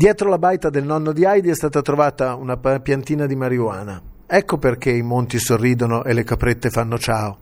Dietro la baita del nonno di Heidi è stata trovata una piantina di marijuana. Ecco perché i monti sorridono e le caprette fanno ciao.